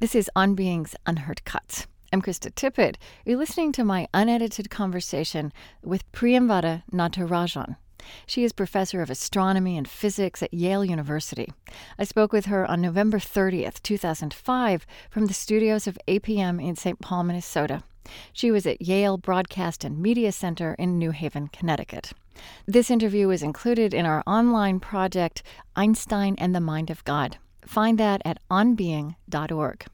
This is On Being's Unheard Cuts. I'm Krista Tippett. You're listening to my unedited conversation with Priyamvada Natarajan. She is professor of astronomy and physics at Yale University. I spoke with her on November 30th, 2005, from the studios of APM in St. Paul, Minnesota. She was at Yale Broadcast and Media Center in New Haven, Connecticut. This interview is included in our online project, Einstein and the Mind of God. Find that at onbeing.org.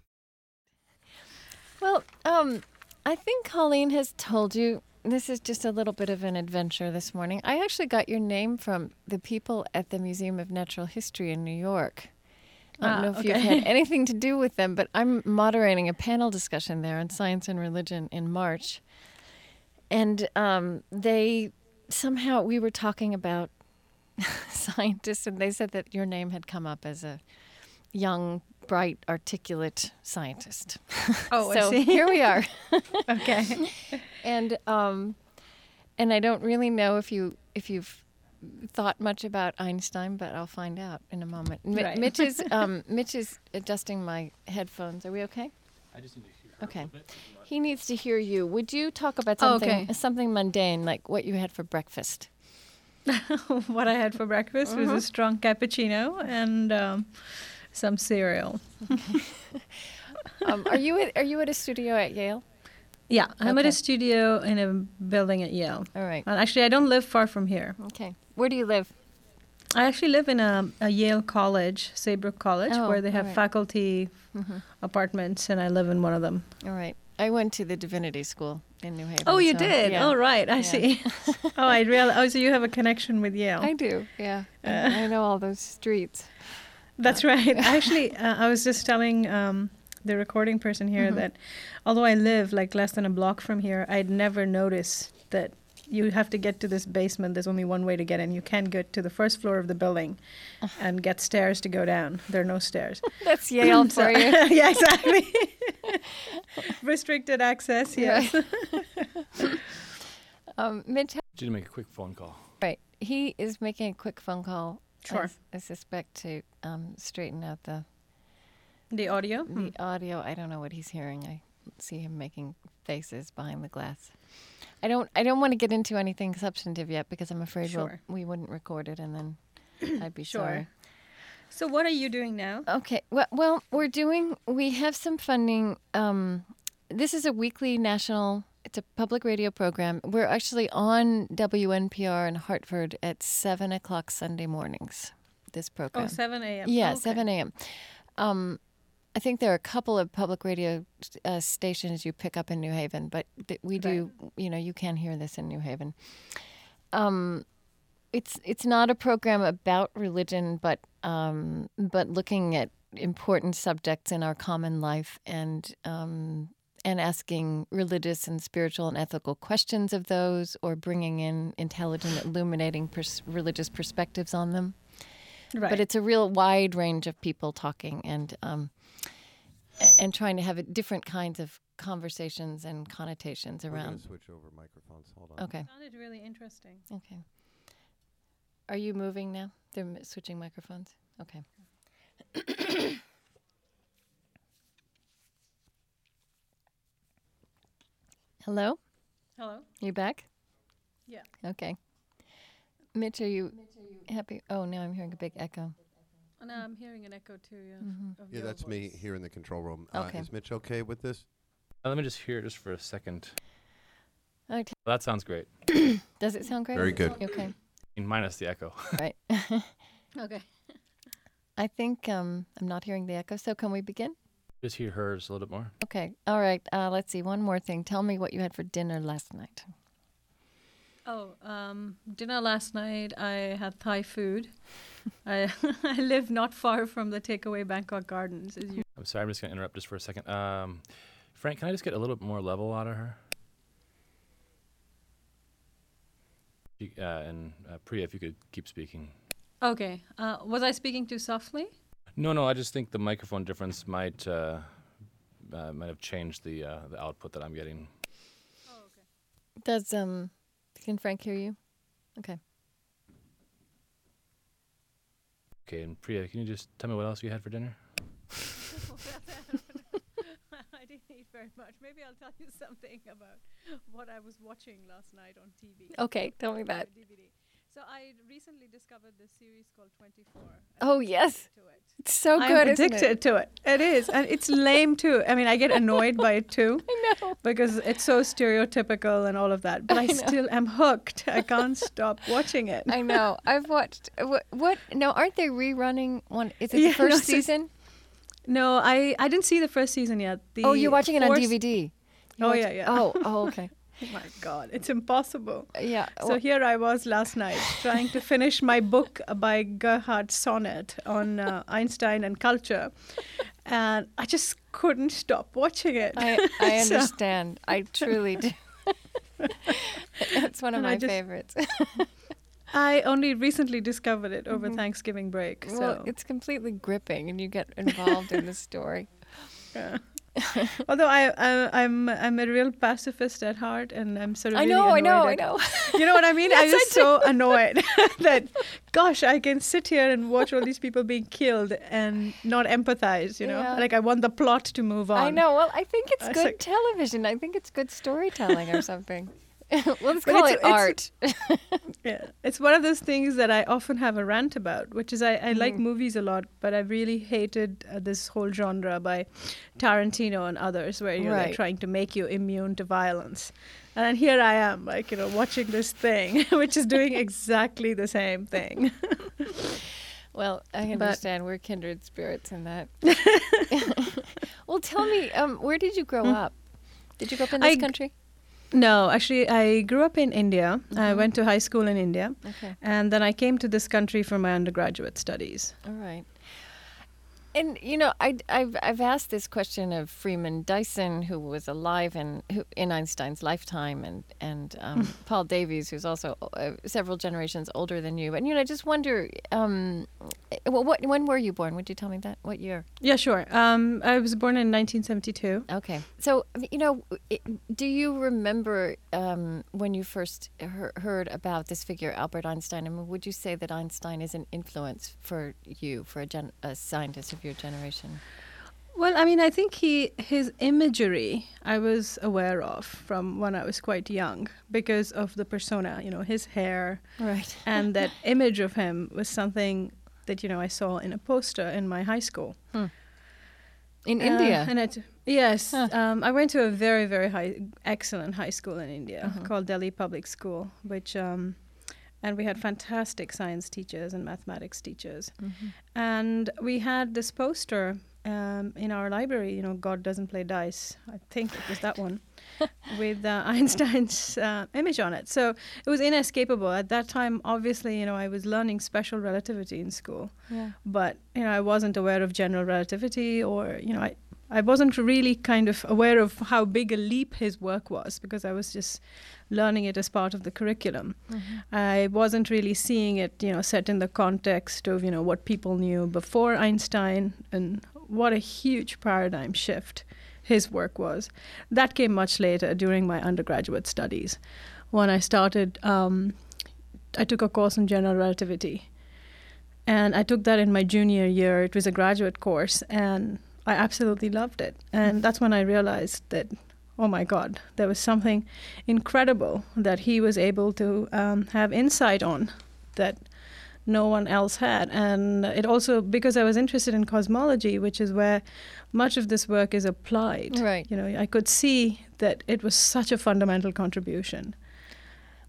Well, um, I think Colleen has told you this is just a little bit of an adventure this morning. I actually got your name from the people at the Museum of Natural History in New York. I don't Ah, know if okay. you've had anything to do with them, but I'm moderating a panel discussion there on science and religion in March. And um, they somehow, we were talking about scientists, and they said that your name had come up as a young, bright, articulate scientist. Oh, I so see. here we are. Okay. and um, and I don't really know if you if you've thought much about Einstein, but I'll find out in a moment. Mi- Right. Mitch is um, Mitch is adjusting my headphones. Are we okay? I just need to hear. Okay. He needs to hear you. Would you talk about Oh, something okay. something mundane like what you had for breakfast? what I had for breakfast was a strong cappuccino and um, some cereal. Um, are you at, are you at a studio at Yale? Yeah, I'm at a studio in a building at Yale. All right. And actually, I don't live far from here. Okay. Where do you live? I actually live in a, a Yale College, Saybrook College, Oh, where they have alright. faculty Mhm. apartments, and I live in one of them. All right. I went to the divinity school in New Haven. Oh, you so, did? yeah. Oh, right. I Yeah. see. oh, I realize. Oh, so you have a connection with Yale. I do. Yeah. Uh. I know all those streets. That's right. Actually, uh, I was just telling um, the recording person here Mhm. that although I live like less than a block from here, I'd never noticed that you have to get to this basement. There's only one way to get in. You can't get to the first floor of the building and get stairs to go down. There are no stairs. That's Yale So- for you. yeah, exactly. Restricted access, yes. Um, Mitch, Need to make a quick phone call. right? He is making a quick phone call. I Sure. s- I, suspect to um, straighten out the The audio? the audio. I don't know what he's hearing. I see him making faces behind the glass. I don't. I don't want to get into anything substantive yet because I'm afraid Sure. we'll, we wouldn't record it and then I'd be Sure. sorry. So, what are you doing now? Okay. Well, well, we're doing. We have some funding. Um, this is a weekly national. It's a public radio program. We're actually on WNPR in Hartford at seven o'clock Sunday mornings. This program. Oh, 7 a.m. Yeah, Okay. seven a.m. Um, I think there are a couple of public radio uh, stations you pick up in New Haven, but th- we do. You know, you can hear this in New Haven. Um, it's it's not a program about religion, but um, but looking at important subjects in our common life and um, and asking religious and spiritual and ethical questions of those, or bringing in intelligent, illuminating pers- religious perspectives on them Right. but it's a real wide range of people talking and um, and trying to have a different kinds of conversations and connotations We're gonna around. switch over microphones. Hold on. Okay, It sounded really interesting. okay. Are you moving now? They're m- switching microphones. Okay. Hello, Hello? you back? Yeah. Okay. Mitch, are you happy? Oh, now I'm hearing a big echo. Oh, no, I'm hearing an echo too. Yeah, Mhm. Yeah, your that's me here in the control room. Uh, Okay. is Mitch okay with this? Uh, let me just hear it just for a second. Okay. That sounds great. Does it sound great? Very good. Okay. Minus the echo. Right. Okay. I think um, I'm not hearing the echo, so can we begin? Just hear hers a little bit more. Okay. All right. Uh, let's see. One more thing. Tell me what you had for dinner last night. Oh, um, dinner last night. I had Thai food. I I live not far from the takeaway Bangkok Gardens. As you I'm sorry, I'm just going to interrupt just for a second. Um, Frank, can I just get a little bit more level out of her? Uh, and uh, Priya, if you could keep speaking. okay? Uh, was I speaking too softly? No, no, I just think the microphone difference might uh, uh, might have changed the uh, the output that I'm getting. Oh, okay. Does um, can Frank hear you? Okay. Okay, and Priya, can you just tell me what else you had for dinner? I didn't eat very much. Maybe I'll tell you something about what I was watching last night on TV. Okay, tell me that. DVD. So I recently discovered this series called 24. Oh, yes. To it. It's so I'm good, isn't addicted it? to it. It is, and it's lame too. I mean, I get annoyed by it too. I know. Because it's so stereotypical and all of that, but I, I still am hooked. I can't stop watching it. I know. I've watched uh, what? What? No, aren't they rerunning one? Is it Yeah, the first no, season? No, I I didn't see the first season yet. Oh, the oh, you're watching it on DVD. You Oh, watch- yeah, yeah. Oh, oh, okay. Oh my god, it's impossible. Yeah. So well, here I was last night trying to finish my book by Gerhard Sonnet on uh, Einstein and culture, and I just couldn't stop watching it. I I So- understand. I truly do. it's one of And my just- favorites. I only recently discovered it over Thanksgiving break. So Mm-hmm. well, it's completely gripping, and you get involved in the story. yeah. although I, I I'm I'm a real pacifist at heart, and I'm sort of I really know, I know, annoyed I know. You know what I mean? I'm Yes, I just so annoyed that, gosh, I can sit here and watch all these people being killed and not empathize. You know, Yeah. like I want the plot to move on. I know. Well, I think it's I good like- television. I think it's good storytelling or something. Let's call it's- it it's- art. Yeah, it's one of those things that I often have a rant about, which is I, I like Mhm. movies a lot, but I really hated uh, this whole genre by Tarantino and others, where you know, Right. they're trying to make you immune to violence. And then here I am, like you know, watching this thing, which is doing exactly the same thing. Well, I But- understand we're kindred spirits in that. well, tell me, um, where did you grow up? Did you grow up in I this g- country? No, actually, I grew up in India. I Mhm. went to high school in India, Okay, and then I came to this country for my undergraduate studies. all right. And you know, I, I've I've asked this question of Freeman Dyson, who was alive in who, in Einstein's lifetime, and and um, Paul Davies, who's also uh, several generations older than you. And you know, I just wonder, um, well, what when were you born? Would you tell me that? What year? Yeah, sure. Um, I was born in 1972. Okay. So, you know, do you remember um, when you first hear, heard about this figure, Albert Einstein? I mean, would you say that Einstein is an influence for you, for a, gen- a scientist of your generation? Well, I mean, I think he his imagery I was aware of from when I was quite young because of the persona, you know, his hair Right. and that image of him was something that you know I saw in a poster in my high school. In Uh, India? and it yes, Huh. um, I went to a very very high excellent high school in India Mhm. called Delhi Public School, which um, and we had fantastic science teachers and mathematics teachers. Mhm. And we had this poster um, in our library, you know, God doesn't play dice. I think it was that one, with uh, Einstein's uh, image on it. So it was inescapable. At that time, obviously, you know, I was learning special relativity in school, Yeah. but, you know, I wasn't aware of general relativity or, you know, I, I wasn't really kind of aware of how big a leap his work was because I was just learning it as part of the curriculum. I wasn't really seeing it, you know, set in the context of, you know, what people knew before Einstein and what a huge paradigm shift his work was. That came much later during my undergraduate studies when I started, um, I took a course in general relativity. And I took that in my junior year. It was a graduate course, and I absolutely loved it. And that's when I realized that, oh my God, there was something incredible that he was able to um, have insight on that no one else had. And it also, because I was interested in cosmology, which is where much of this work is applied, Right. you know, I could see that it was such a fundamental contribution.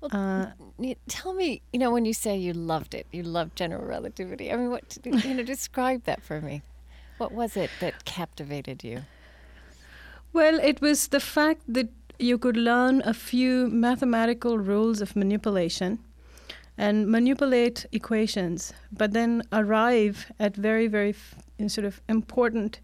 Well, Uh, Tell me, you know, when you say you loved it, you loved general relativity. I mean, what, you know, describe that for me. What was it that captivated you? Well, it was the fact that you could learn a few mathematical rules of manipulation and manipulate equations, but then arrive at very, very f- sort of important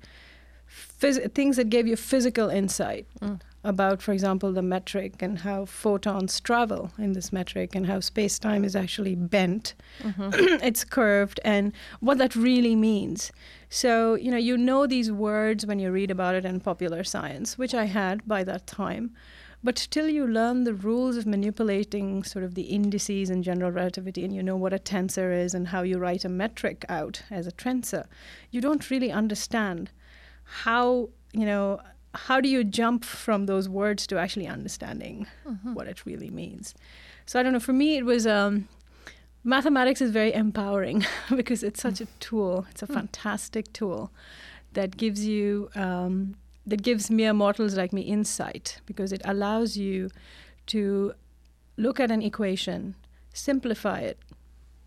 phys- things that gave you physical insight Mm. About, for example, the metric and how photons travel in this metric and how space time is actually bent mm-hmm. it's curved and what that really means. So, you know, you know these words when you read about it in popular science, which I had by that time. But till you learn the rules of manipulating sort of the indices in general relativity and you know what a tensor is and how you write a metric out as a tensor, you don't really understand how, you know, how do you jump from those words to actually understanding Mm-hmm. what it really means? So I don't know. For me, it was um, mathematics is very empowering because it's such a tool. It's a fantastic tool that gives you um, that gives mere mortals like me insight because it allows you to look at an equation, simplify it,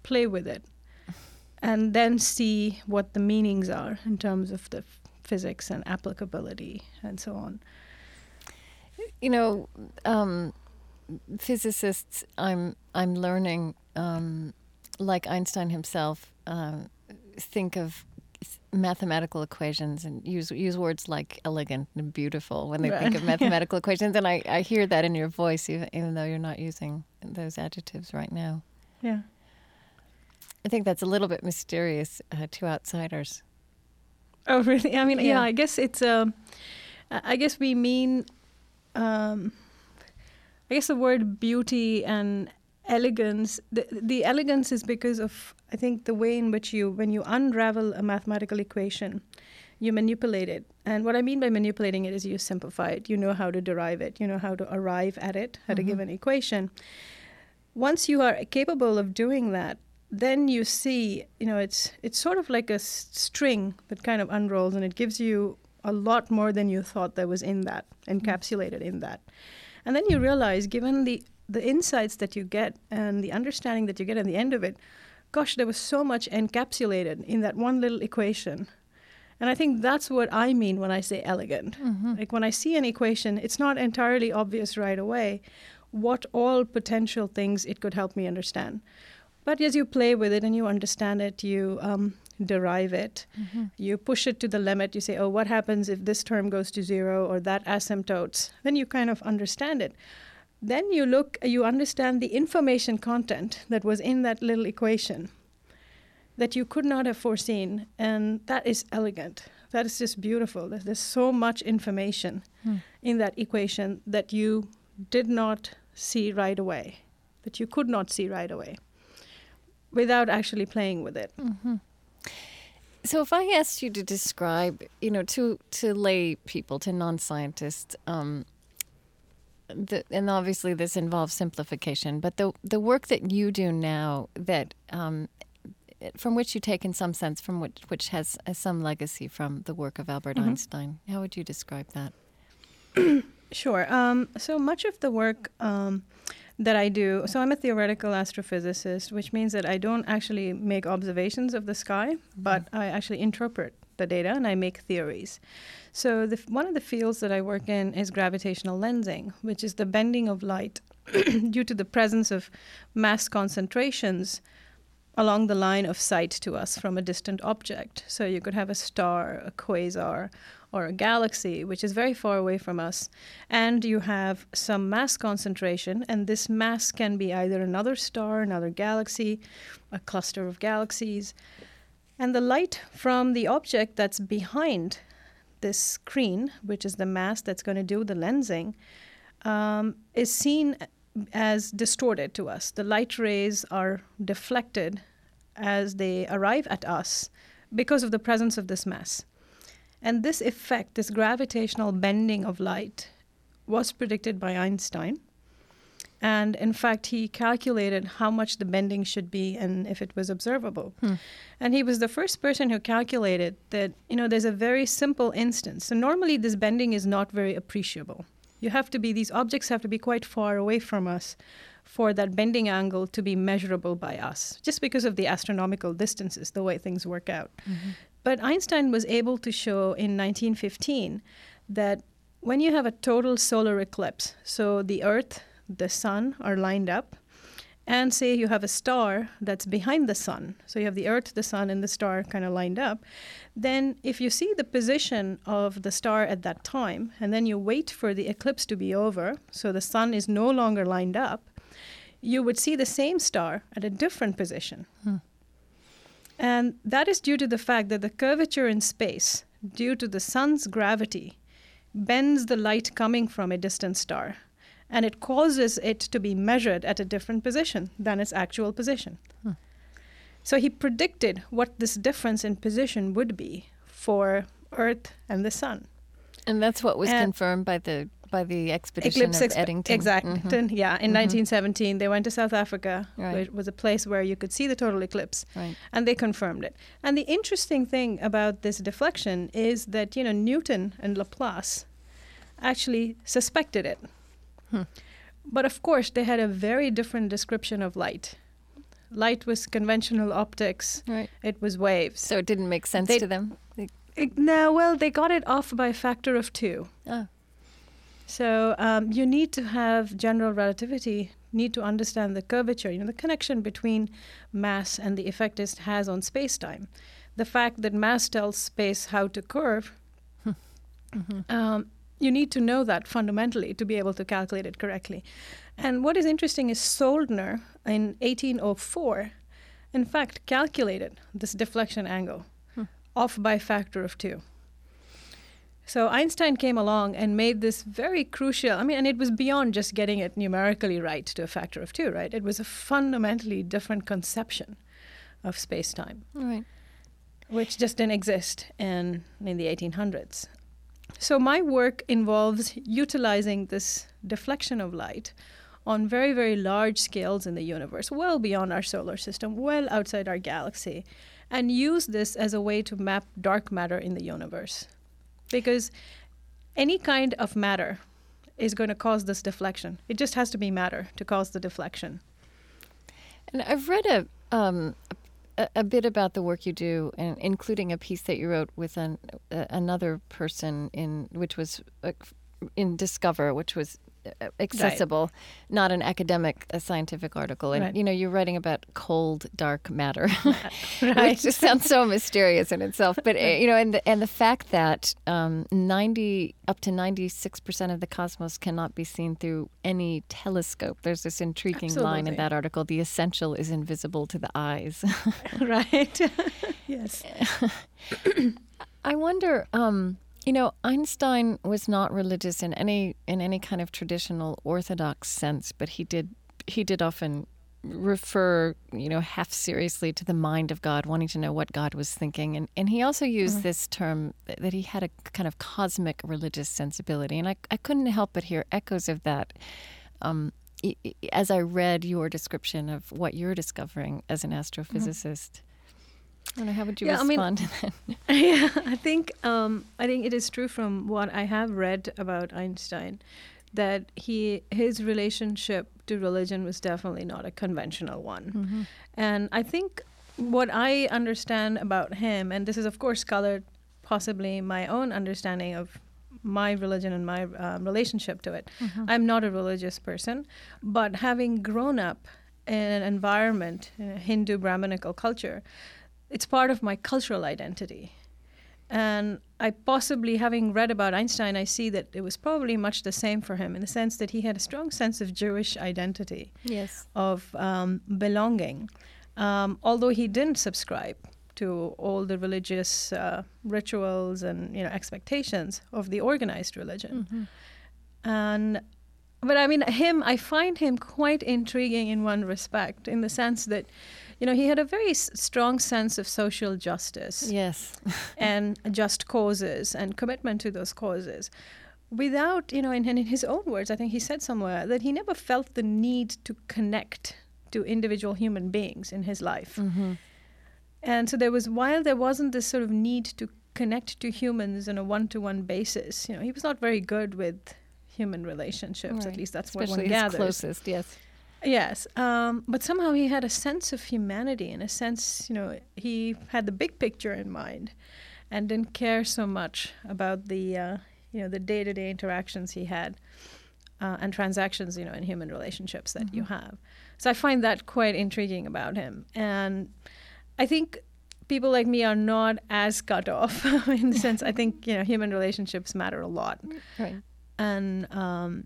play with it, and then see what the meanings are in terms of the physics and applicability and so on. You know, um, physicists, I'm I'm learning, um, like Einstein himself, uh, think of mathematical equations and use use words like elegant and beautiful when they think of mathematical equations. And I, I hear that in your voice, even, even though you're not using those adjectives right now. Yeah. I think that's a little bit mysterious uh, to outsiders. Oh, really? I mean, yeah, Yeah. I guess it's. Um, I guess we mean. Um, I guess the word beauty and elegance. The the elegance is because of I think the way in which you when you unravel a mathematical equation, you manipulate it. And what I mean by manipulating it is you simplify it. You know how to derive it. You know how to arrive at it at a given equation. Once you are capable of doing that, then you see, you know, it's it's sort of like a s- string that kind of unrolls, and it gives you a lot more than you thought there was in that, encapsulated in that. And then you realize, given the the insights that you get and the understanding that you get at the end of it, gosh, there was so much encapsulated in that one little equation. And I think that's what I mean when I say elegant. Mm-hmm. Like when I see an equation, it's not entirely obvious right away what all potential things it could help me understand. But as you play with it and you understand it, you um, derive it, you push it to the limit. You say, oh, what happens if this term goes to zero or that asymptotes? Then you kind of understand it. Then you look, you understand the information content that was in that little equation that you could not have foreseen. And that is elegant. That is just beautiful. There's, there's so much information in that equation that you did not see right away, that you could not see right away without actually playing with it. So, if I asked you to describe, you know, to to lay people, to non-scientists, um, the, and obviously this involves simplification, but the the work that you do now, that um, from which you take, in some sense, from which which has uh, some legacy from the work of Albert Einstein, how would you describe that? Sure. Um, so much of the work um, that I do, so I'm a theoretical astrophysicist, which means that I don't actually make observations of the sky, mm-hmm. but I actually interpret the data and I make theories. So the, one of the fields that I work in is gravitational lensing, which is the bending of light due to the presence of mass concentrations along the line of sight to us from a distant object. So you could have a star, a quasar, or a galaxy, which is very far away from us, and you have some mass concentration, and this mass can be either another star, another galaxy, a cluster of galaxies. And the light from the object that's behind this screen, which is the mass that's going to do the lensing, um, is seen as distorted to us. The light rays are deflected as they arrive at us because of the presence of this mass. And this effect, this gravitational bending of light, was predicted by Einstein. And in fact, he calculated how much the bending should be and if it was observable. Hmm. And he was the first person who calculated that, you know, there's a very simple instance. So normally this bending is not very appreciable. You have to be, these objects have to be quite far away from us for that bending angle to be measurable by us, just because of the astronomical distances, the way things work out. Mm-hmm. But Einstein was able to show in 1915 that when you have a total solar eclipse, so the Earth, the Sun are lined up, and say you have a star that's behind the Sun, so you have the Earth, the Sun, and the star kind of lined up, then if you see the position of the star at that time, and then you wait for the eclipse to be over, so the Sun is no longer lined up, you would see the same star at a different position. Hmm. And that is due to the fact that the curvature in space, due to the sun's gravity, bends the light coming from a distant star. And it causes it to be measured at a different position than its actual position. So he predicted what this difference in position would be for Earth and the sun. And that's what was And- confirmed by the by the expedition Eclipse of Eddington. Exactly. Mhm. Yeah, in 1917, they went to South Africa, Right. which was a place where you could see the total eclipse, Right. and they confirmed it. And the interesting thing about this deflection is that you know Newton and Laplace actually suspected it, Hmm. but of course they had a very different description of light. Light was conventional optics; Right. it was waves. So it didn't make sense They- to them. They, It- no, well, they got it off by a factor of two. oh, So um, you need to have general relativity, need to understand the curvature, you know, the connection between mass and the effect it has on space-time. The fact that mass tells space how to curve, um, you need to know that fundamentally to be able to calculate it correctly. And what is interesting is Soldner in 1804, in fact, calculated this deflection angle off by a factor of two. So Einstein came along and made this very crucial. I mean, and it was beyond just getting it numerically right to a factor of two, right? It was a fundamentally different conception of space-time, all right. which just didn't exist in in the 1800s. So my work involves utilizing this deflection of light on very very large scales in the universe, well beyond our solar system, well outside our galaxy, and use this as a way to map dark matter in the universe because any kind of matter is going to cause this deflection. It just has to be matter to cause the deflection. And I've read a um, a, a bit about the work you do, and including a piece that you wrote with an, uh, another person in which was uh, in Discover, which was accessible, not an academic, a scientific article. And Right. you know, you're writing about cold, dark matter, Right. which just sounds so mysterious in itself. But you know, and the, and the fact that um, ninety up to ninety six percent of the cosmos cannot be seen through any telescope. There's this intriguing line in that article: "The essential is invisible to the eyes." right? yes. I wonder, um, you know, Einstein was not religious in any in any kind of traditional orthodox sense, but he did he did often refer, you know, half seriously to the mind of God, wanting to know what God was thinking, and and he also used this term that he had a kind of cosmic religious sensibility, and I I couldn't help but hear echoes of that. Um, as I read your description of what you're discovering as an astrophysicist, I don't know how would you Yeah, I mean- respond to that? yeah, I think um, I think it is true from what I have read about Einstein that he his relationship to religion was definitely not a conventional one, and I think what I understand about him, and this is of course colored possibly my own understanding of my religion and my um, relationship to it. I'm not a religious person, but having grown up in an environment in a Hindu Brahminical culture, it's part of my cultural identity. And I possibly, having read about Einstein, I see that it was probably much the same for him in the sense that he had a strong sense of Jewish identity, Yes. of um, belonging, um, although he didn't subscribe to all the religious uh, rituals and you know expectations of the organized religion. And but I mean him, I find him quite intriguing in one respect, in the sense that you know he had a very s- strong sense of social justice Yes. and just causes and commitment to those causes. Without you know and in his own words i think he said somewhere that he never felt the need to connect to individual human beings in his life. Mm-hmm. And so there was while there wasn't this sort of need to connect to humans on a one-to-one basis you know he was not very good with human relationships at least that's Especially what one his gathers. closest, yes. Yes, um, but somehow he had a sense of humanity, in a sense, you know, he had the big picture in mind, and didn't care so much about the, uh, you know, the day-to-day interactions he had, uh, and transactions, you know, in human relationships that you have. So I find that quite intriguing about him, and I think people like me are not as cut off in the sense. I think you know, human relationships matter a lot Right. and um,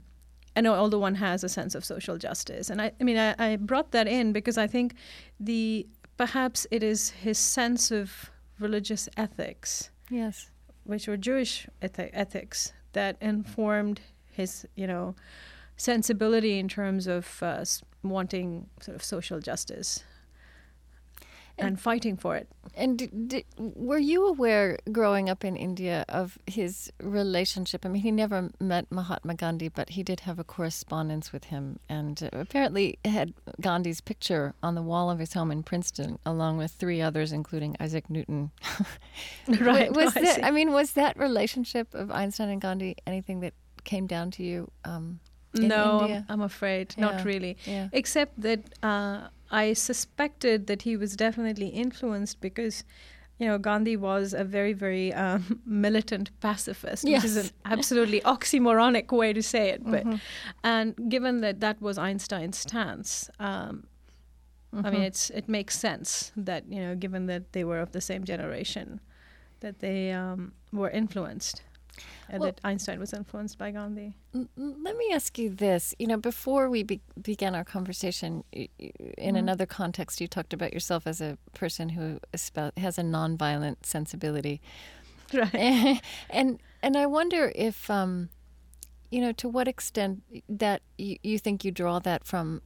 I know although one has a sense of social justice, and I, I mean, I, I brought that in because I think the perhaps it is his sense of religious ethics, Yes. which were Jewish ethi- ethics, that informed his, you know, sensibility in terms of uh, wanting sort of social justice. And fighting for it. And d- d- were you aware growing up in India of his relationship? I mean, he never met Mahatma Gandhi, but he did have a correspondence with him and uh, apparently had Gandhi's picture on the wall of his home in Princeton, along with three others, including Isaac Newton. right. Was I that, see. I mean, was that relationship of Einstein and Gandhi anything that came down to you? Um, no, I'm, India? I'm afraid Yeah. not really. yeah. Except that uh, I suspected that he was definitely influenced because, you know, Gandhi was a very, very um, militant pacifist, which is an absolutely oxymoronic way to say it. But Mhm. and given that that was Einstein's stance, um, I mean, Mhm. it's it makes sense that you know, given that they were of the same generation, that they um, were influenced, and Well- that Einstein was influenced by Gandhi. Let me ask you this. You know, before we be- began our conversation, in Mhm. another context, you talked about yourself as a person who has a nonviolent sensibility, Right. and and I wonder if, um, you know, to what extent that you, you think you draw that from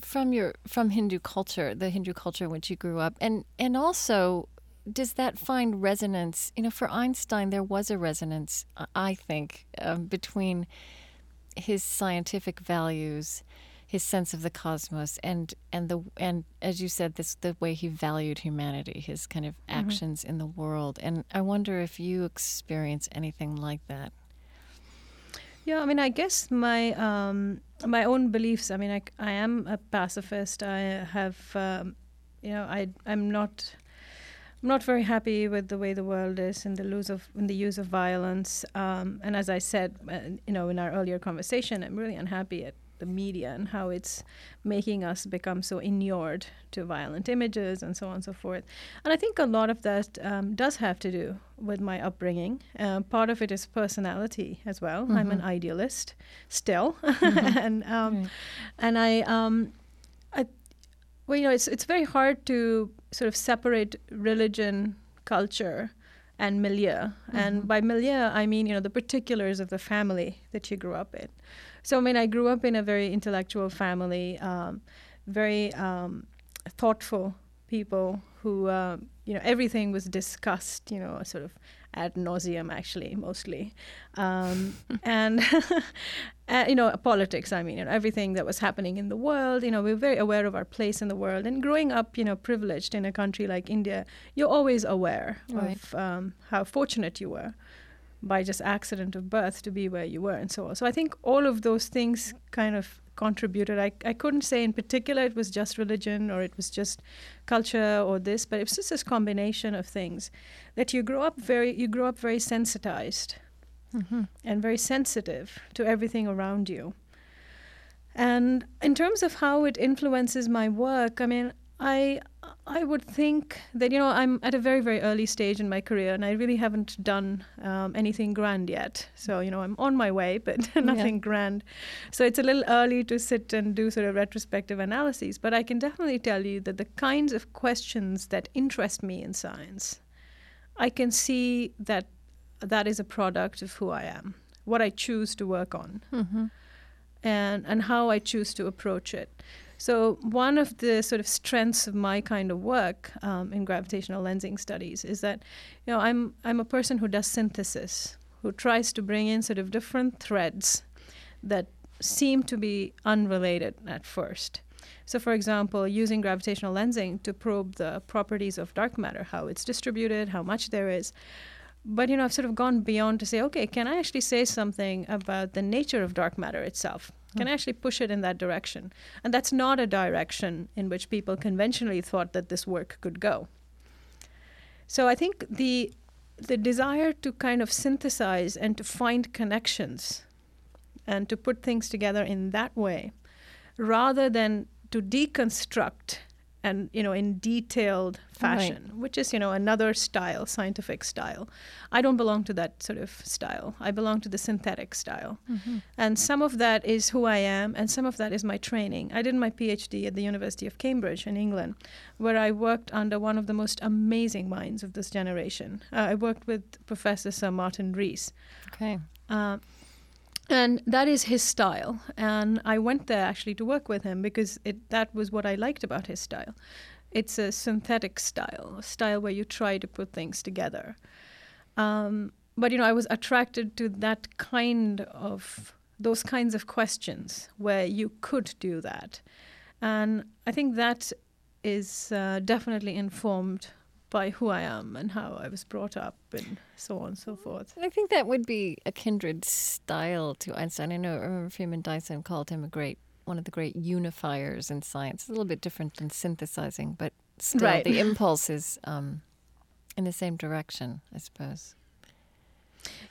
from your from Hindu culture, the Hindu culture in which you grew up, and and also. Does that find resonance? You know, for Einstein, there was a resonance, I- think, um, between his scientific values, his sense of the cosmos, and and the and as you said, this the way he valued humanity, his kind of actions in the world. And I wonder if you experience anything like that. Yeah, I mean, I guess my um, my own beliefs. I mean, I, I am a pacifist. I have, um, you know, I I'm not. I'm not very happy with the way the world is and the use of in the use of violence. Um, and as I said, uh, you know, in our earlier conversation, I'm really unhappy at the media and how it's making us become so inured to violent images and so on and so forth. And I think a lot of that um, does have to do with my upbringing. Uh, part of it is personality as well. I'm an idealist still, and um, Right. and I, um, I, well, you know, it's it's very hard to sort of separate religion, culture, and milieu. And by milieu, I mean you know the particulars of the family that you grew up in. So I mean, I grew up in a very intellectual family, um, very um, thoughtful people who, uh, you know, everything was discussed, you know, sort of ad nauseum, actually, mostly, um, and uh, you know, politics. I mean, you know, everything that was happening in the world. You know, we were very aware of our place in the world. And growing up, you know, privileged in a country like India, you're always aware Right. of um, how fortunate you were by just accident of birth to be where you were and so on. So I think all of those things kind of contributed. I, I couldn't say in particular it was just religion or it was just culture or this, but it was just this combination of things that you grow up very you grow up very sensitized mm-hmm. and very sensitive to everything around you. And in terms of how it influences my work, I mean, I I would think that you know I'm at a very very early stage in my career, and I really haven't done um, anything grand yet. So you know I'm on my way, but nothing grand. So it's a little early to sit and do sort of retrospective analyses. But I can definitely tell you that the kinds of questions that interest me in science, I can see that that is a product of who I am, what I choose to work on Mm-hmm. and and how I choose to approach it. So one of the sort of strengths of my kind of work um, in gravitational lensing studies is that, you know, I'm I'm a person who does synthesis, who tries to bring in sort of different threads that seem to be unrelated at first. So, for example, using gravitational lensing to probe the properties of dark matter, how it's distributed, how much there is. But you know, I've sort of gone beyond to say, okay, can I actually say something about the nature of dark matter itself? Hmm. Can I actually push it in that direction? And that's not a direction in which people conventionally thought that this work could go. So I think the the desire to kind of synthesize and to find connections and to put things together in that way, rather than to deconstruct and you know in detailed fashion which is you know another style scientific style. I don't belong to that sort of style. I belong to the synthetic style. And some of that is who i am and some of that is my training. I did my phd at the university of cambridge in england where i worked under one of the most amazing minds of this generation. Uh, i worked with professor sir martin rees. Okay. uh, and that is his style. And I went there actually to work with him because it, that was what I liked about his style. it's a synthetic style, a style where you try to put things together. Um, but you know, I was attracted to that kind of those kinds of questions where you could do that, and I think that is uh, definitely informed by who I am and how I was brought up and so on and so forth. I think that would be a kindred style to Einstein. I know I remember Freeman Dyson called him a great one of the great unifiers in science. a little bit different than synthesizing, but still Right. the impulse is um, in the same direction, I suppose.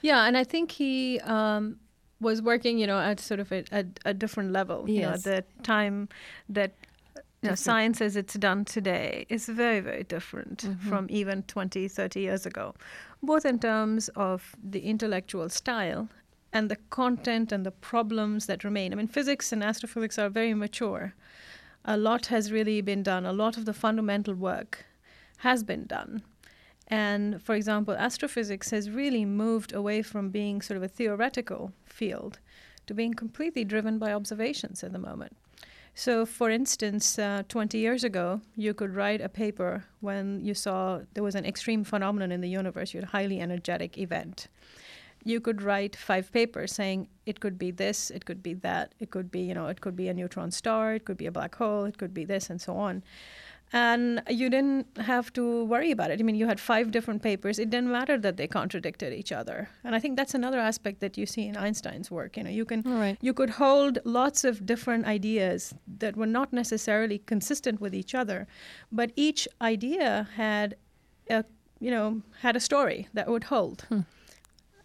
Yeah, and I think he um, was working, you know, at sort of a, a, a different level. You know, Yes. at the time that you know, science as it's done today is very, very different Mm-hmm. from even 20, 30 years ago, both in terms of the intellectual style and the content and the problems that remain. I mean, physics and astrophysics are very mature. A lot has really been done. A lot of the fundamental work has been done. And for example, astrophysics has really moved away from being sort of a theoretical field to being completely driven by observations at the moment. So, for instance, uh, 20 years ago, you could write a paper when you saw there was an extreme phenomenon in the universe, you had a highly energetic event. You could write five papers saying it could be this, it could be that, it could be, you know, it could be a neutron star, it could be a black hole, it could be this, and so on. And you didn't have to worry about it. I mean, you had five different papers. It didn't matter that they contradicted each other. And I think that's another aspect that you see in Einstein's work. You know, you can right. you could hold lots of different ideas that were not necessarily consistent with each other, but each idea had a you know had a story that would hold.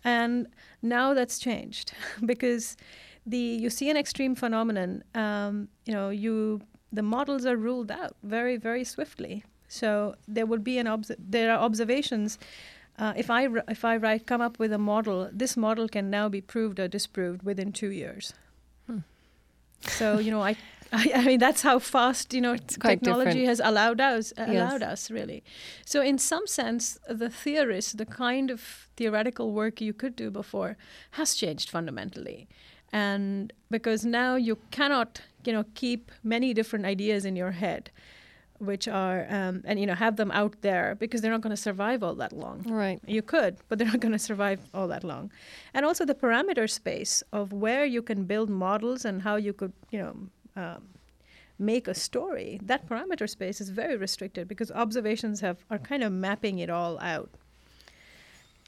And now that's changed because the you see an extreme phenomenon. Um, you know, you the models are ruled out very very swiftly. So there would be an obs- there are observations. Uh, if I if I write come up with a model, this model can now be proved or disproved within two years. So you know, I, I, I mean, that's how fast you know technology different. has allowed us Yes. allowed us really. So in some sense, the theorists, the kind of theoretical work you could do before, has changed fundamentally, and because now you cannot you know keep many different ideas in your head, which are um, and you know have them out there because they're not going to survive all that long. right You could, but they're not going to survive all that long. And also the parameter space of where you can build models and how you could, you know, um, make a story. That parameter space is very restricted because observations have are kind of mapping it all out.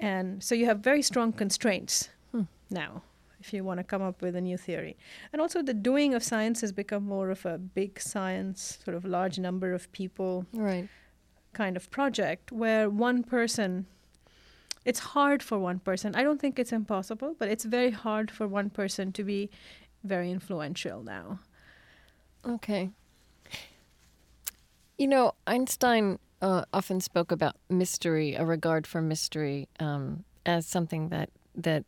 And so you have very strong constraints now if you want to come up with a new theory. And also the doing of science has become more of a big science, sort of large number of people right. kind of project where one person it's hard for one person i don't think it's impossible but it's very hard for one person to be very influential now Okay. You know, Einstein uh, often spoke about mystery, a regard for mystery, um, as something that that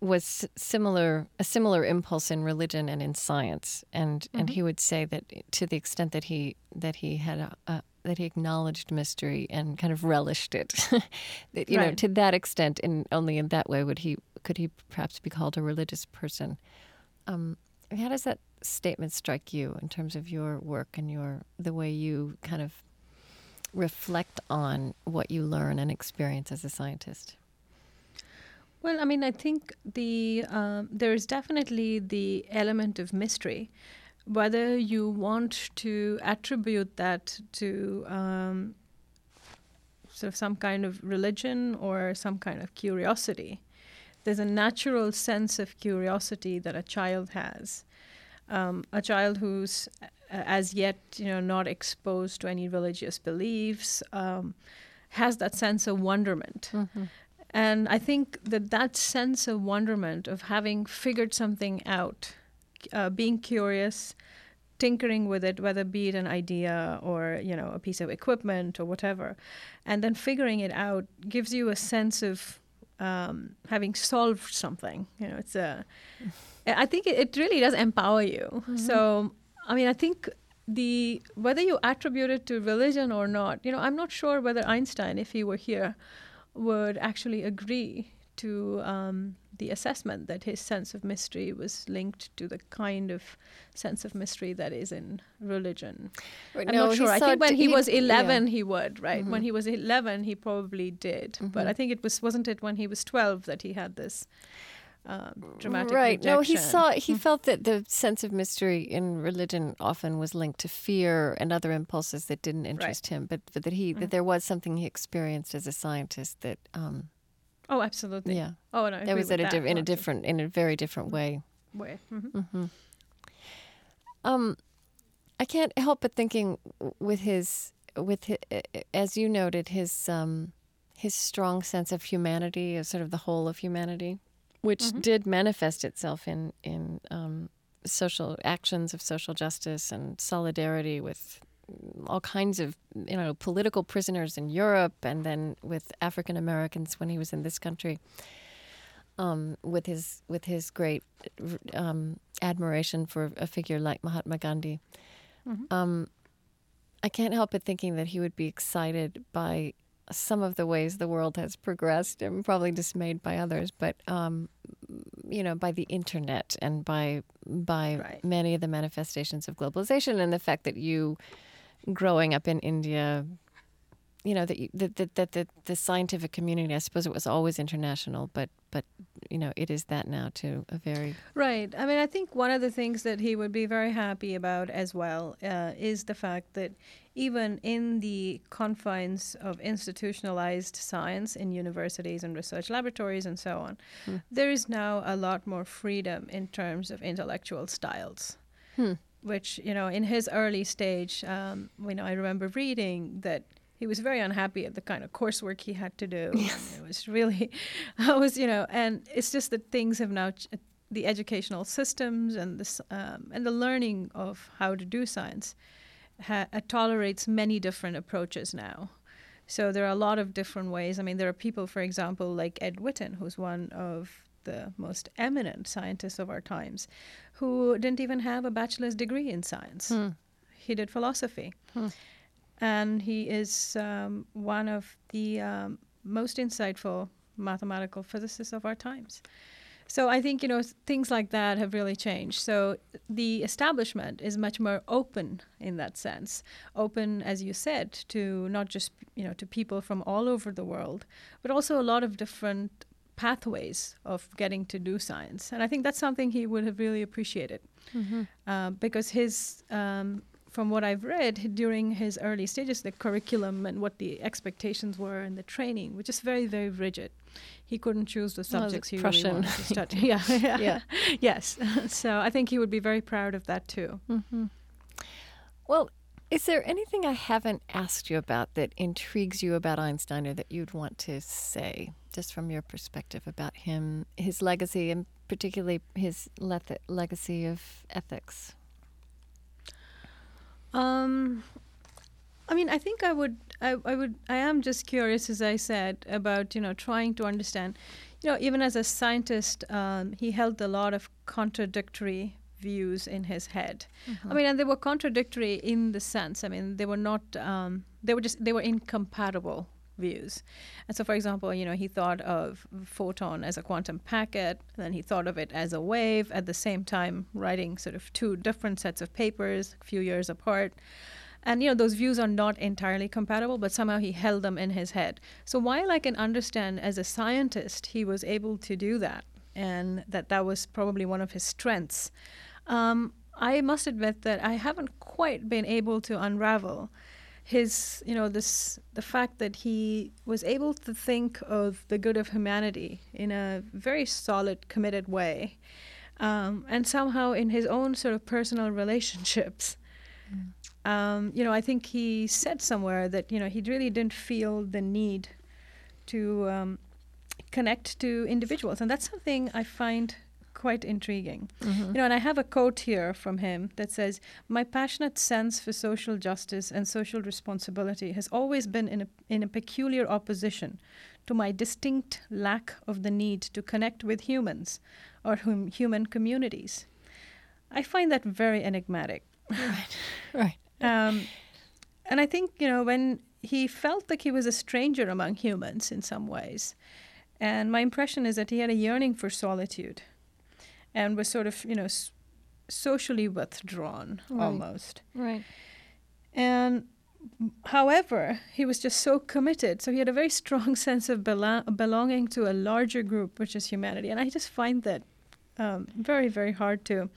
was similar, a similar impulse in religion and in science. And and he would say that to the extent that he that he had a, a that he acknowledged mystery and kind of relished it, that you know, to that extent, and only in that way would he could he perhaps be called a religious person. Um, how does that statement strike you in terms of your work and your the way you kind of reflect on what you learn and experience as a scientist? Well i mean i think the um, there is definitely the element of mystery whether you want to attribute that to um, sort of some kind of religion or some kind of curiosity there's a natural sense of curiosity that a child has. Um, a child who's uh, as yet, you know, not exposed to any religious beliefs um, has that sense of wonderment. And I think that that sense of wonderment of having figured something out, uh, being curious, tinkering with it, whether be it an idea or you know a piece of equipment or whatever, and then figuring it out gives you a sense of um, having solved something. You know, it's a. I think it, it really does empower you. So, I mean, I think the whether you attribute it to religion or not, you know, I'm not sure whether Einstein, if he were here, would actually agree to um, the assessment that his sense of mystery was linked to the kind of sense of mystery that is in religion. I'm no, not sure. I think when he, he- was yeah. Mm-hmm. 11, he would, right? When he was 11, he probably did. But I think it was, wasn't it when he was 12 that he had this um, dramatic right. No he saw he felt that the sense of mystery in religion often was linked to fear and other impulses that didn't interest him but, but that he that there was something he experienced as a scientist that um Oh, absolutely. yeah. Oh, and I that was at a diff- in a different in a very different way. Way. Mhm. um i can't help but thinking with his with his, as you noted his um his strong sense of humanity sort of the whole of humanity which did manifest itself in in um, social actions of social justice and solidarity with all kinds of you know political prisoners in Europe and then with African Americans when he was in this country um, with his with his great um, admiration for a figure like Mahatma Gandhi. Um, I can't help but thinking that he would be excited by some of the ways the world has progressed and probably dismayed by others but um, you know by the internet and by by Right. many of the manifestations of globalization and the fact that you growing up in India you know that you, that, the, the scientific community I suppose it was always international but but you know it is that now to a very Right. I mean, I think one of the things that he would be very happy about as well uh, is the fact that even in the confines of institutionalized science in universities and research laboratories and so on, there is now a lot more freedom in terms of intellectual styles. Which, you know, in his early stage, um, you know, I remember reading that he was very unhappy at the kind of coursework he had to do. It was really, I was, you know, and it's just that things have now, ch- the educational systems and this, um, and the learning of how to do science ha- uh, tolerates many different approaches now. So there are a lot of different ways. I mean, there are people, for example, like Ed Witten, who's one of the most eminent scientists of our times, who didn't even have a bachelor's degree in science. He did philosophy. And he is um, one of the um, most insightful mathematical physicists of our times. So I think you know things like that have really changed. So the establishment is much more open in that sense, open as you said to not just you know to people from all over the world, but also a lot of different pathways of getting to do science. And I think that's something he would have really appreciated uh, because his um, from what I've read during his early stages, the curriculum and what the expectations were and the training were just very, very rigid. He couldn't choose the subjects he Prussian. really wanted to study. yeah, yeah, Yeah. yes. so I think he would be very proud of that too. Mm-hmm. Well, is there anything I haven't asked you about that intrigues you about Einstein or that you'd want to say, just from your perspective about him, his legacy, and particularly his legacy of ethics? Um, I mean, I think I would, I, I would, I am just curious, as I said, about you know trying to understand. You know, even as a scientist, um, he held a lot of contradictory views in his head. I mean, and they were contradictory in the sense. I mean, they were not. Um, they were just. They were incompatible views. And so, for example, you know, he thought of photon as a quantum packet, then he thought of it as a wave. At the same time, writing sort of two different sets of papers, a few years apart. And you know those views are not entirely compatible, but somehow he held them in his head. So while I can understand as a scientist he was able to do that, and that that was probably one of his strengths, um, I must admit that I haven't quite been able to unravel his, you know, this the fact that he was able to think of the good of humanity in a very solid, committed way, um, and somehow in his own sort of personal relationships. Um, you know, I think he said somewhere that you know he really didn't feel the need to um, connect to individuals, and that's something I find quite intriguing. You know, and I have a quote here from him that says, "My passionate sense for social justice and social responsibility has always been in a in a peculiar opposition to my distinct lack of the need to connect with humans or hum- human communities." I find that very enigmatic. Right. Um, and I think, you know, when he felt like he was a stranger among humans in some ways, And my impression is that he had a yearning for solitude and was sort of, you know, s- socially withdrawn Right. almost. Right. And however, he was just so committed. So he had a very strong sense of belo- belonging to a larger group, which is humanity. And I just find that um, very, very hard to.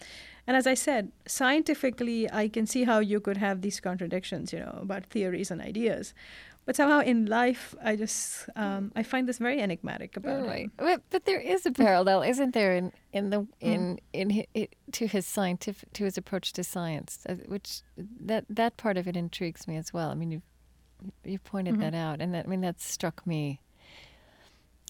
And as I said, scientifically, I can see how you could have these contradictions, you know, about theories and ideas. But somehow in life, I just um, I find this very enigmatic about right. him. But, but there is a parallel, isn't there, in in the Mm. in in hi i to his scientific to his approach to science, uh, which that that part of it intrigues me as well. I mean, you you pointed Mhm. that out, and that I mean that struck me.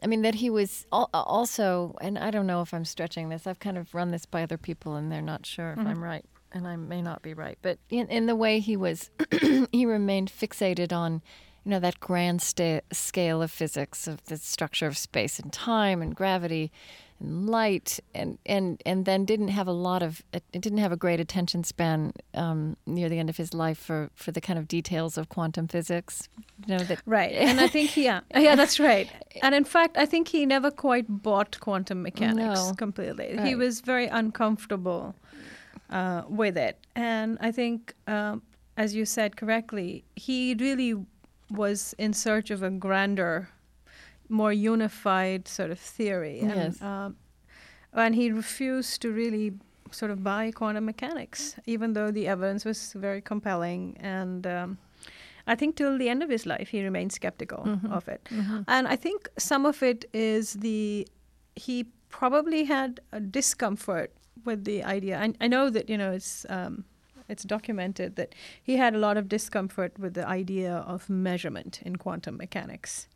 I mean that he was al- also, and I don't know if I'm stretching this. I've kind of run this by other people, and they're not sure if Mhm. I'm right, and I may not be right. But in in the way he was, he remained fixated on you know that grand sta- scale of physics of the structure of space and time and gravity and light and and and then didn't have a lot of it didn't have a great attention span um, near the end of his life for for the kind of details of quantum physics you know that Right. And I think, yeah, yeah, that's right. And in fact, I think he never quite bought quantum mechanics No. completely. He was very uncomfortable uh, with it. And I think, um, as you said correctly, he really was in search of a grander, more unified sort of theory. And, Yes. um, and he refused to really sort of buy quantum mechanics, even though the evidence was very compelling. And um, I think till the end of his life, he remained skeptical Mhm. of it. And I think some of it is the he probably had a discomfort with the idea. I, I know that you know it's um, it's documented that he had a lot of discomfort with the idea of measurement in quantum mechanics.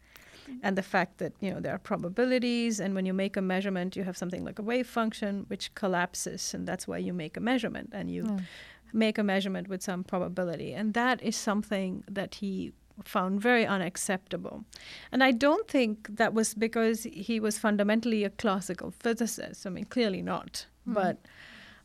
And the fact that you know there are probabilities, and when you make a measurement, you have something like a wave function which collapses, and that's why you make a measurement, and you Yeah. make a measurement with some probability. And that is something that he found very unacceptable. And I don't think that was because he was fundamentally a classical physicist. I mean, clearly not. Mhm. But,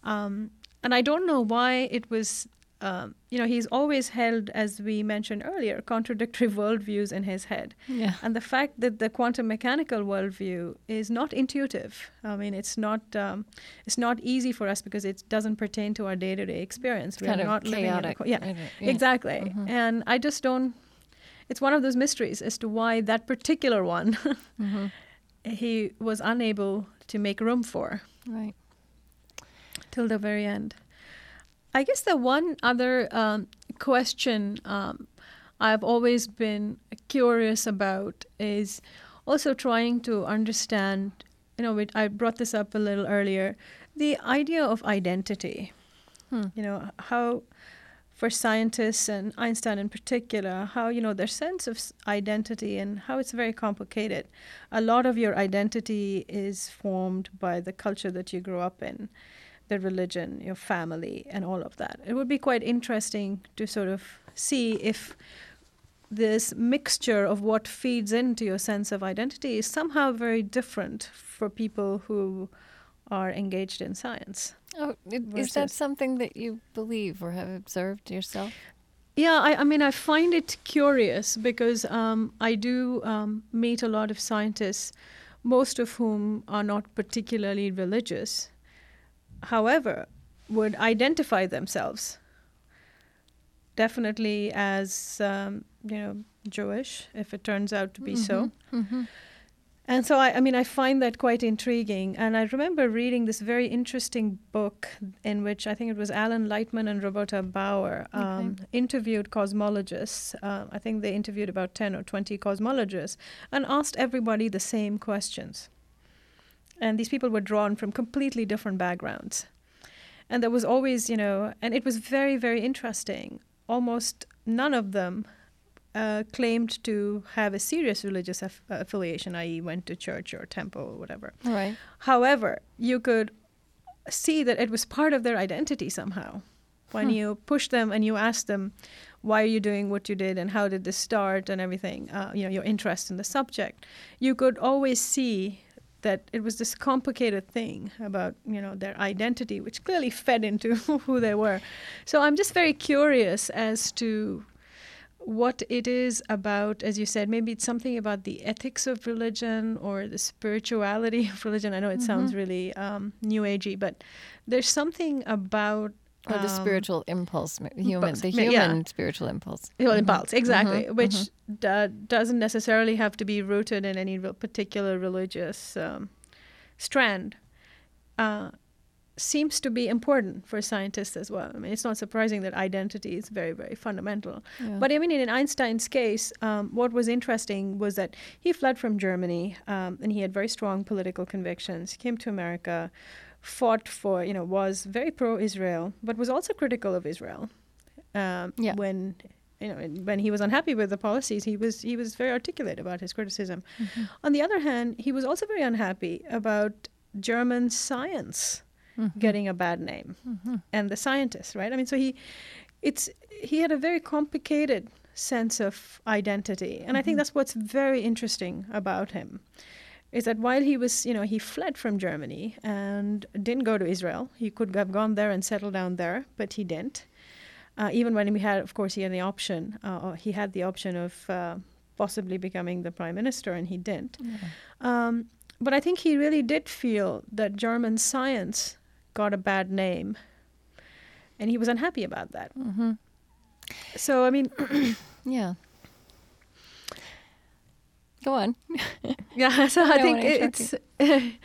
um, and I don't know why it was. Um, you know, he's always held, as we mentioned earlier, contradictory worldviews in his head. yeah And the fact that the quantum mechanical worldview is not intuitive. I mean, it's not um, it's not easy for us because it doesn't pertain to our day to day experience. it's kind We're of not living in a chaotic yeah, yeah. exactly. Mhm. And I just don't. It's one of those mysteries as to why that particular one Mhm. he was unable to make room for right till the very end. I guess the one other um, question um, I've always been curious about is also trying to understand. You know, I brought this up a little earlier. The idea of identity. Hmm. You know how, for scientists and Einstein in particular, how you know their sense of identity and how it's very complicated. A lot of your identity is formed by the culture that you grew up in the religion, your family, and all of that. It would be quite interesting to sort of see if this mixture of what feeds into your sense of identity is somehow very different for people who are engaged in science. oh is that something that you believe or have observed yourself Yeah, I, I mean, I find it curious because um, I do um, meet a lot of scientists, most of whom are not particularly religious, however, would identify themselves definitely as, um, you know, Jewish, if it turns out to be so. mm-hmm. And so, I, I mean, I find that quite intriguing. And I remember reading this very interesting book in which I think it was Alan Lightman and Roberta Brawer um, interviewed cosmologists. Uh, I think they interviewed about 10 or 20 cosmologists and asked everybody the same questions. And these people were drawn from completely different backgrounds. And there was always, you know, and it was very, very interesting. Almost none of them uh, claimed to have a serious religious aff- uh, affiliation, i.e., went to church or temple or whatever. right However, you could see that it was part of their identity somehow. When Hmm. you push them and you ask them, why are you doing what you did and how did this start and everything, uh, you know, your interest in the subject, you could always see that it was this complicated thing about, you know, their identity, which clearly fed into who they were. So I'm just very curious as to what it is about, as you said, maybe it's something about the ethics of religion or the spirituality of religion. I know it sounds really um, new agey, but there's something about or the um, spiritual impulse, human, the human yeah. spiritual impulse. Well, impulse, exactly, mhm, which do- doesn't necessarily have to be rooted in any real particular religious um, strand. Uh, seems to be important for scientists as well. I mean, it's not surprising that identity is very, very fundamental. Yeah. But I mean, in Einstein's case, um, what was interesting was that he fled from Germany um, and he had very strong political convictions. He came to America, fought for, you know, was very pro Israel, but was also critical of Israel. Um, Yeah. When you know, when he was unhappy with the policies, he was he was very articulate about his criticism. Mm-hmm. On the other hand, he was also very unhappy about German science mm-hmm. getting a bad name mm-hmm. and the scientists, right? I mean, so he, it's he had a very complicated sense of identity, and I think that's what's very interesting about him, is that while he was, you know, he fled from Germany and didn't go to Israel. He could have gone there and settled down there, but he didn't. Uh, even when he had, of course, he had the option. Uh, he had the option of uh, possibly becoming the prime minister, and he didn't. Um, but I think he really did feel that German science got a bad name, and he was unhappy about that. Mm-hmm. So, I mean, Yeah. Go on. yeah. So I don't think it's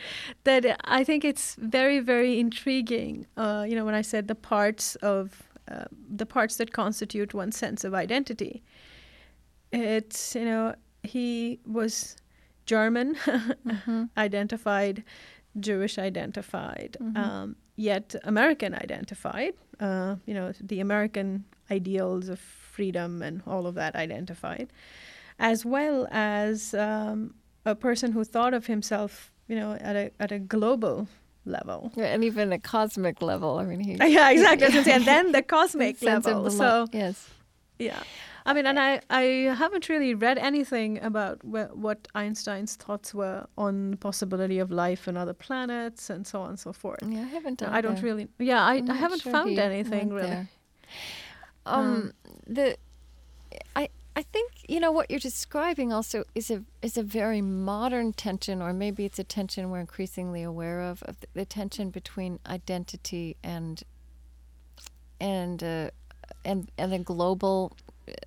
that I think it's very, very intriguing. Uh, you know, when I said the parts of uh, the parts that constitute one's sense of identity, it's you know he was German identified, Jewish identified, um, yet American identified. Uh, you know, the American ideals of freedom and all of that identified, as well as um, a person who thought of himself, you know, at a at a global level. Yeah, and even a cosmic level. I mean, he. yeah, exactly. I was gonna say, and then the cosmic sense level. So yes. yeah. I mean, and I, I haven't really read anything about wh- what Einstein's thoughts were on the possibility of life on other planets and so on and so forth. Yeah, I haven't done. I don't really, yeah, I, I haven't sure found anything really. there. Um, the, I I think you know what you're describing also is a is a very modern tension, or maybe it's a tension we're increasingly aware of of the, the tension between identity and and uh, and and the global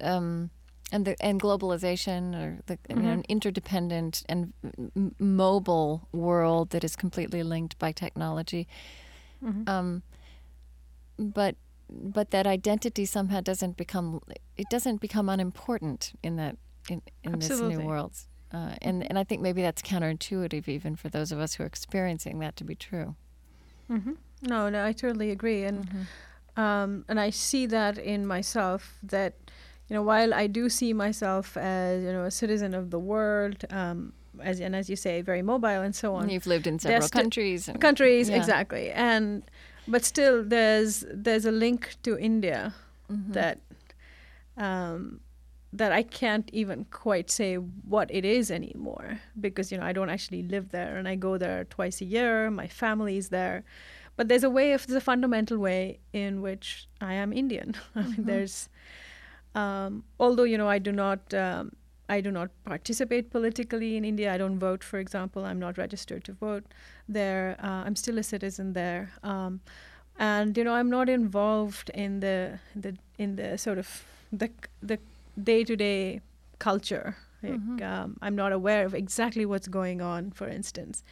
um, and the and globalization or the you know, an interdependent and m- mobile world that is completely linked by technology. Um, but but that identity somehow doesn't become it doesn't become unimportant in that in, in this new world. Uh, and and I think maybe that's counterintuitive even for those of us who are experiencing that to be true. No, no, I totally agree, and um, and I see that in myself. That you know, while I do see myself as you know a citizen of the world, um, as and as you say, very mobile and so on. And you've lived in several sti- countries. And, countries yeah. exactly and but still there's there's a link to india Mm-hmm. that um that i can't even quite say what it is anymore because you know i don't actually live there and i go there twice a year. My family is there. But there's a way of there's a fundamental way in which i am indian. I mean, there's um, although you know i do not um, I do not participate politically in India. I don't vote, for example. I'm not registered to vote there. Uh, I'm still a citizen there, um, and you know I'm not involved in the the in the sort of the the day to day culture. Like, um, I'm not aware of exactly what's going on, for instance.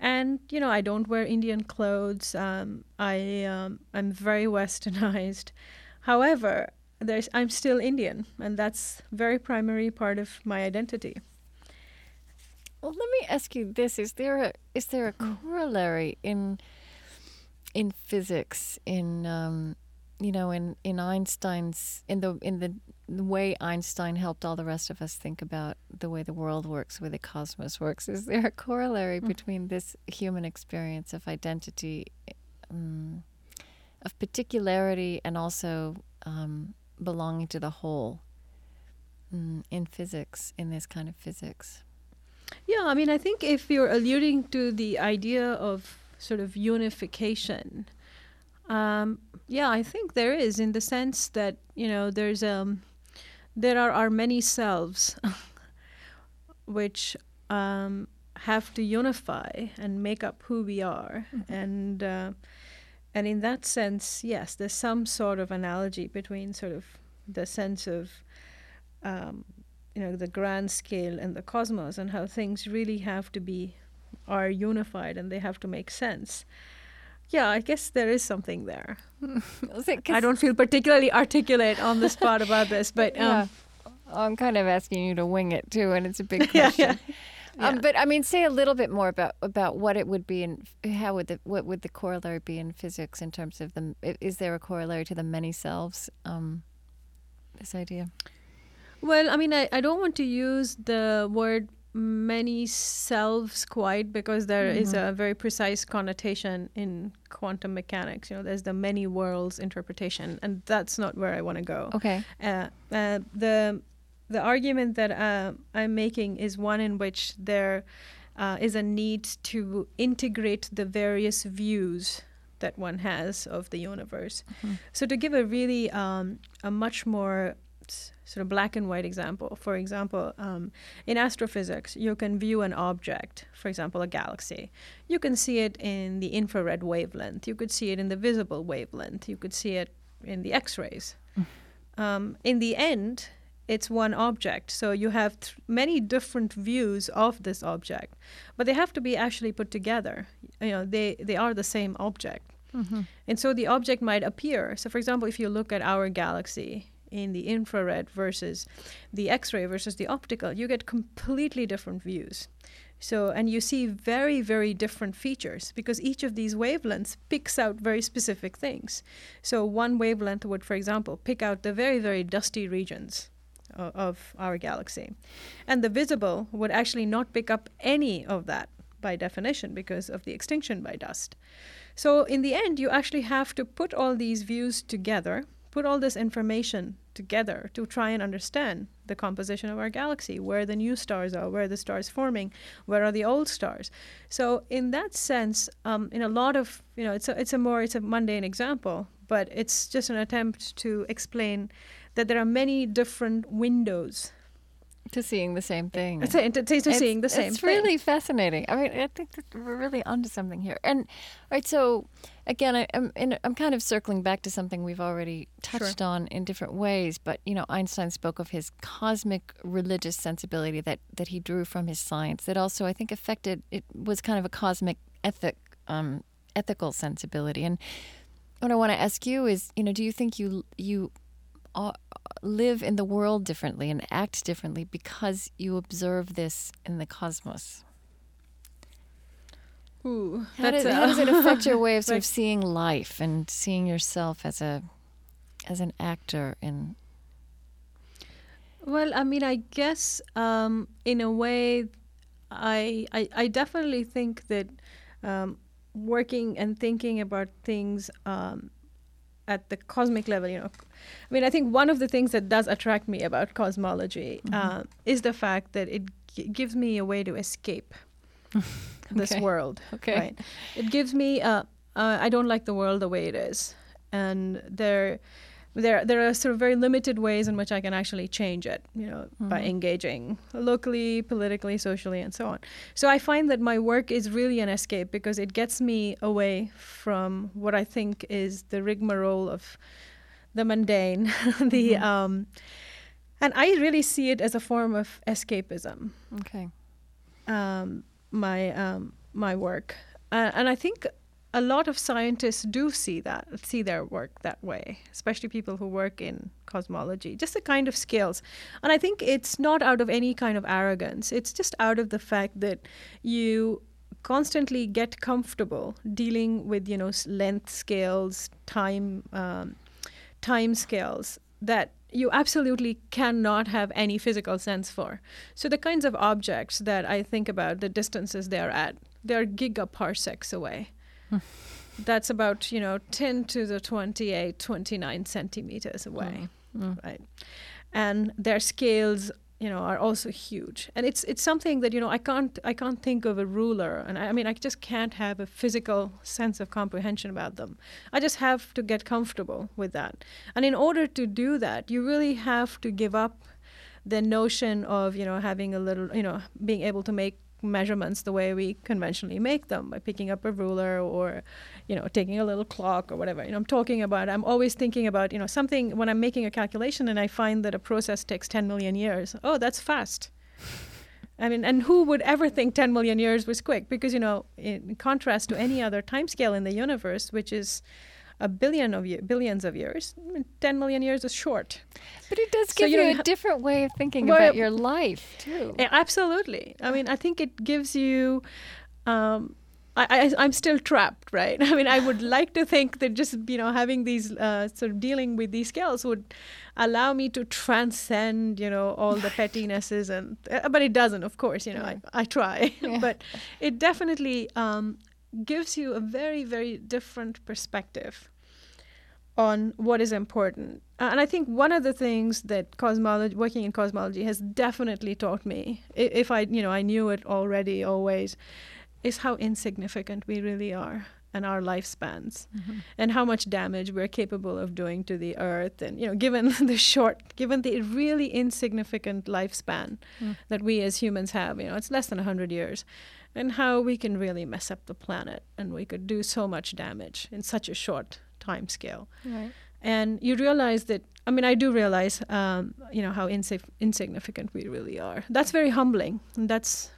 And you know I don't wear Indian clothes. Um, I um, I'm very westernized. However, there's I'm still Indian, and that's very primary part of my identity. Well, let me ask you this: Is there a is there a corollary in in physics in um, you know in in Einstein's in the in the, the way Einstein helped all the rest of us think about the way the world works, the way the cosmos works? Is there a corollary between this human experience of identity, um, of particularity, and also um, belonging to the whole mm, in physics, in this kind of physics? Yeah, I mean, I think if you're alluding to the idea of sort of unification, um, yeah, I think there is in the sense that you know there's um there are our many selves, which um, have to unify and make up who we are, and uh, and in that sense, yes, there's some sort of analogy between sort of the sense of um, you know the grand scale and the cosmos, and how things really have to be are unified and they have to make sense. Yeah, I guess there is something there. I don't feel particularly articulate on the spot about this, but um, yeah. I'm kind of asking you to wing it too, and it's a big Yeah, question. Yeah. Um, but I mean, say a little bit more about about what it would be and how would the what would the corollary be in physics in terms of the is there a corollary to the many selves? Um, this idea. Well, I mean, I, I don't want to use the word many selves quite because there is a very precise connotation in quantum mechanics. You know, there's the many worlds interpretation, and that's not where I want to go. Okay. Uh, uh, the the argument that uh, I'm making is one in which there uh, is a need to integrate the various views that one has of the universe. So to give a really um, a much more sort of black and white example, for example, um, in astrophysics, you can view an object, for example, a galaxy. You can see it in the infrared wavelength. You could see it in the visible wavelength. You could see it in the X-rays. Um, in the end, it's one object. So you have th- many different views of this object, but they have to be actually put together. You know, they, they are the same object. Mm-hmm. And so the object might appear. So, for example, if you look at our galaxy in the infrared versus the X ray versus the optical, you get completely different views. So, and you see very, very different features because each of these wavelengths picks out very specific things. So, one wavelength would, for example, pick out the very, very dusty regions o- of our galaxy. And the visible would actually not pick up any of that by definition because of the extinction by dust. So, in the end, you actually have to put all these views together, put all this information together to try and understand the composition of our galaxy, where the new stars are, where the stars forming, where are the old stars. So, in that sense, um, in a lot of you know, it's a it's a more it's a mundane example, but it's just an attempt to explain that there are many different windows To seeing the same thing. to, to, to It's- seeing the same It's thing. really fascinating. I mean, I think that we're really onto something here. And all right, so again, I, I'm in, I'm kind of circling back to something we've already touched on in different ways. But you know, Einstein spoke of his cosmic religious sensibility that that he drew from his science. That also, I think, affected. It was kind of a cosmic ethic, um, ethical sensibility. And what I want to ask you is, you know, do you think you you live in the world differently and act differently because you observe this in the cosmos. Ooh, How, that's does, how does it affect your way of sort of seeing life and seeing yourself as a as an actor in Well, I mean, I guess um, in a way, I, I I definitely think that um, working and thinking about things um, at the cosmic level, you know, I mean, I think one of the things that does attract me about cosmology uh, is the fact that it g- gives me a way to escape this Okay. world. Okay. Right. It gives me. Uh, uh, I don't like the world the way it is, and there there there are sort of very limited ways in which I can actually change it, you know, by engaging locally, politically, socially, and so on. So I find that my work is really an escape because it gets me away from what I think is the rigmarole of the mundane, the um, and I really see it as a form of escapism okay. um, my um, my work, uh, and I think a lot of scientists do see that see their work that way, especially people who work in cosmology. Just the kind of skills, and I think it's not out of any kind of arrogance. It's just out of the fact that you constantly get comfortable dealing with you know length scales, time um, time scales that you absolutely cannot have any physical sense for. So the kinds of objects that I think about, the distances they're at, they're gigaparsecs away. That's about, you know, 10 to the 28, 29 centimeters away, mm. Mm. right? And their scales you know are also huge. And it's it's something that you know i can't i can't think of a ruler. And I, I mean i just can't have a physical sense of comprehension about them. I just have to get comfortable with that. And in order to do that you really have to give up the notion of you know having a little you know being able to make measurements the way we conventionally make them by picking up a ruler or you know taking a little clock or whatever you know i'm talking about i'm always thinking about you know something when i'm making a calculation and i find that a process takes 10 million years oh that's fast I mean, and who would ever think 10 million years was quick? Because, you know, in contrast to any other time scale in the universe, which is a billion of year, billions of years, 10 million years is short. But it does So give you you, don't a ha- different way of thinking Well, about your life, too. Absolutely. I mean, I think it gives you. Um, I, I, I'm still trapped, right? I mean, I would like to think that just you know having these uh, sort of dealing with these skills would allow me to transcend, you know, all the pettinesses, and uh, but it doesn't, of course. You know, I, I try, Yeah. but it definitely um, gives you a very, very different perspective on what is important. Uh, and I think one of the things that cosmology, working in cosmology, has definitely taught me, if I, you know, I knew it already always, is how insignificant we really are and our lifespans and how much damage we're capable of doing to the earth and you know given the short given the really insignificant lifespan Mm. that we as humans have you know it's less than 100 years and how we can really mess up the planet and we could do so much damage in such a short time scale Right. and you realize that i mean i do realize um, you know how insig- insignificant we really are. That's very humbling. And that's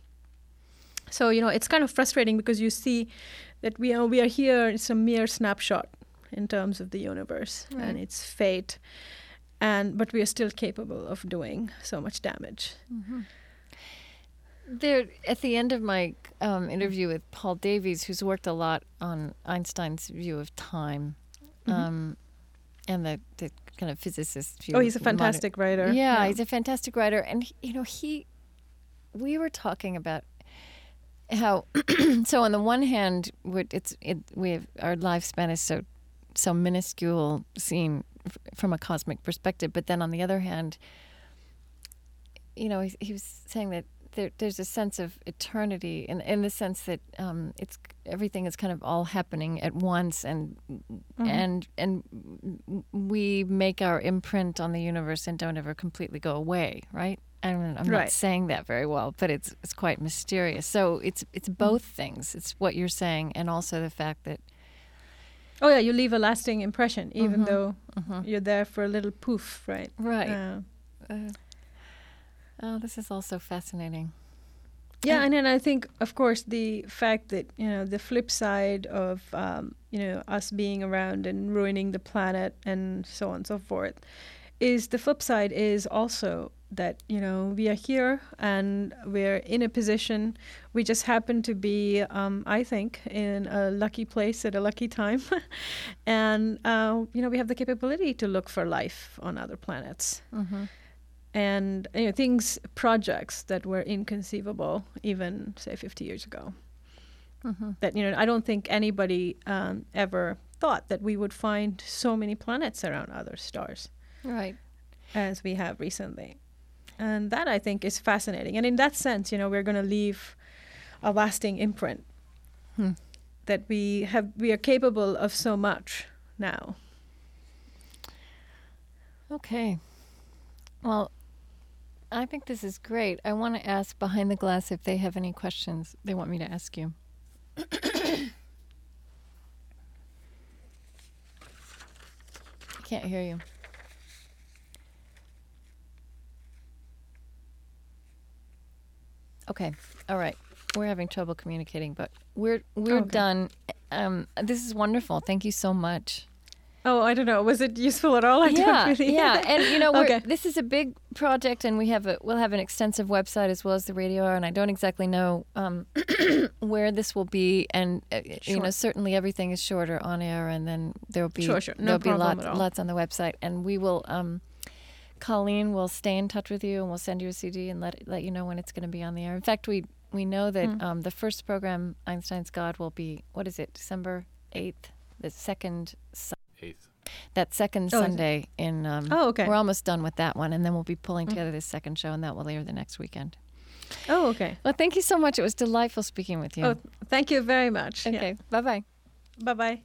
so you know it's kind of frustrating because you see that we are we are here it's a mere snapshot in terms of the universe Right. and its fate and but we are still capable of doing so much damage There, at the end of my um, interview with Paul Davies, who's worked a lot on Einstein's view of time, Mhm. um, and the, the kind of physicist view. oh he's a of modern- fantastic writer Yeah, he's a fantastic writer, and he- you know he. We were talking about how, so on the one hand, it's it we have our lifespan is so so minuscule seen f- from a cosmic perspective, but then on the other hand, you know, he, he was saying that there, there's a sense of eternity in in the sense that um, it's everything is kind of all happening at once, and Mhm. and and we make our imprint on the universe and don't ever completely go away, right? I mean, I'm not saying that very well, but it's it's quite mysterious. So it's it's both things. It's what you're saying, and also the fact that oh yeah you leave a lasting impression even Mhm. though Mhm. you're there for a little poof right right. Uh, Uh, oh, this is also fascinating. Yeah, And- then I think, of course, the fact that you know the flip side of um, you know us being around and ruining the planet and so on and so forth is the flip side is also that you know we are here and we're in a position we just happen to be um, i think in a lucky place at a lucky time and uh, you know we have the capability to look for life on other planets Mm-hmm. And you know, things projects that were inconceivable even say 50 years ago Mm-hmm. that you know i don't think anybody um, ever thought that we would find so many planets around other stars Right. as we have recently and that i think is fascinating and in that sense you know we're going to leave a lasting imprint Hmm. that we have we are capable of so much now Okay. Well, I think this is great. I want to ask behind the glass if they have any questions they want me to ask you. I can't hear you. Okay. All right. We're having trouble communicating, but we're we're Okay. done. Um, this is wonderful. Thank you so much oh i don't know was it useful at all i yeah, don't really yeah, and you know, we're, Okay. this is a big project, and we have a we'll have an extensive website as well as the radio hour, and I don't exactly know um, where this will be, and uh, you know, certainly everything is shorter on air, and then there will be Sure, sure. No there'll be lots lots on the website, and we will. Um, Colleen will stay in touch with you, and we'll send you a CD and let let you know when it's going to be on the air. In fact, we we know that Mm. um, the first program, Einstein's God, will be what is it, December eighth. The second Eighth. that second Oh. Sunday in. Um, Oh, okay. We're almost done with that one, and then we'll be pulling together this second show, and that will air the next weekend. Oh, okay. Well, thank you so much. It was delightful speaking with you. Oh, thank you very much. okay. Bye bye. Bye bye.